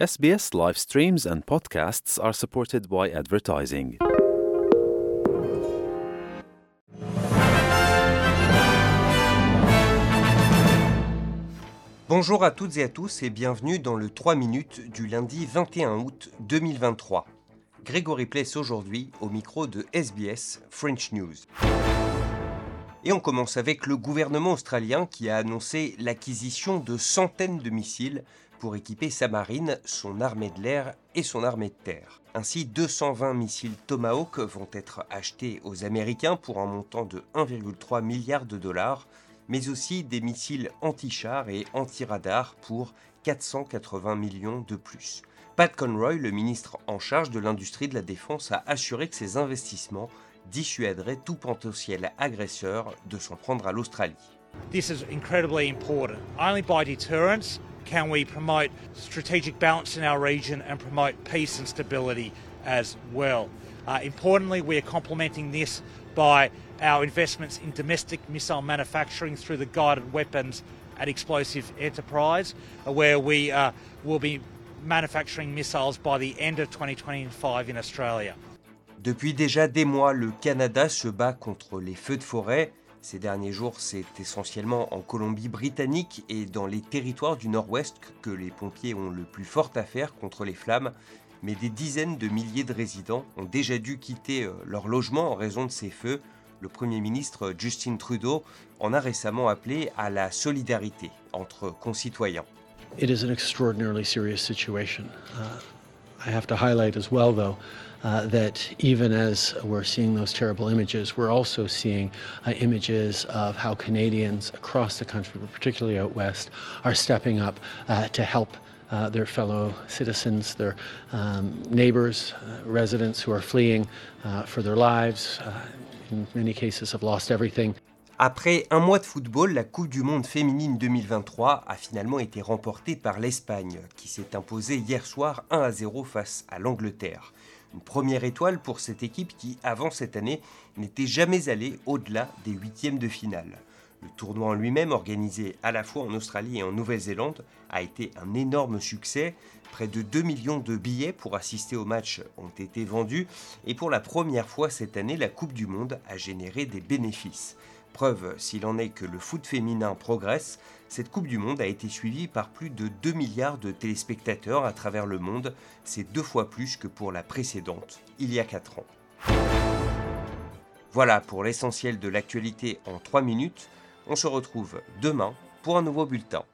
SBS live streams and podcasts are supported by advertising. Bonjour à toutes et à tous et bienvenue dans le 3 minutes du lundi 21 août 2023. Grégory Pless aujourd'hui au micro de SBS French News. Et on commence avec le gouvernement australien qui a annoncé l'acquisition de centaines de missiles pour équiper sa marine, son armée de l'air et son armée de terre. Ainsi, 220 missiles Tomahawk vont être achetés aux Américains pour un montant de 1,3 milliard de dollars, mais aussi des missiles anti-chars et anti-radars pour 480 millions de plus. Pat Conroy, le ministre en charge de l'industrie de la défense, a assuré que ces investissements dissuaderaient tout potentiel agresseur de s'en prendre à l'Australie. Important. Can we promote strategic balance in our region and promote peace and stability as well. Uh, importantly, we are complementing this by our investments in domestic missile manufacturing through the guided weapons and explosive enterprise, uh, where we uh, will be manufacturing missiles by the end of 2025 in Australia. Depuis déjà des mois, le Canada se bat contre les feux de forêt. Ces derniers jours, c'est essentiellement en Colombie-Britannique et dans les territoires du Nord-Ouest que les pompiers ont le plus fort à faire contre les flammes. Mais des dizaines de milliers de résidents ont déjà dû quitter euh, leur logement en raison de ces feux. Le Premier ministre Justin Trudeau en a récemment appelé à la solidarité entre concitoyens. It is situation. Uh, I have to highlight as well, though, uh, that even as we're seeing those terrible images, we're also seeing uh, images of how Canadians across the country, particularly out west, are stepping up uh, to help. Uh, their fellow citizens, their um, neighbors, uh, residents who are fleeing uh, for their lives, in many cases have lost everything. Après un mois de football, la Coupe du Monde féminine 2023 a finalement été remportée par l'Espagne, qui s'est imposée hier soir 1 à 0 face à l'Angleterre. Une première étoile pour cette équipe qui, avant cette année, n'était jamais allée au-delà des huitièmes de finale. Le tournoi en lui-même, organisé à la fois en Australie et en Nouvelle-Zélande, a été un énorme succès. Près de 2 millions de billets pour assister au match ont été vendus et pour la première fois cette année, la Coupe du Monde a généré des bénéfices. Preuve, s'il en est, que le foot féminin progresse, cette Coupe du Monde a été suivie par plus de 2 milliards de téléspectateurs à travers le monde. C'est deux fois plus que pour la précédente, il y a 4 ans. Voilà pour l'essentiel de l'actualité en 3 minutes. On se retrouve demain pour un nouveau bulletin.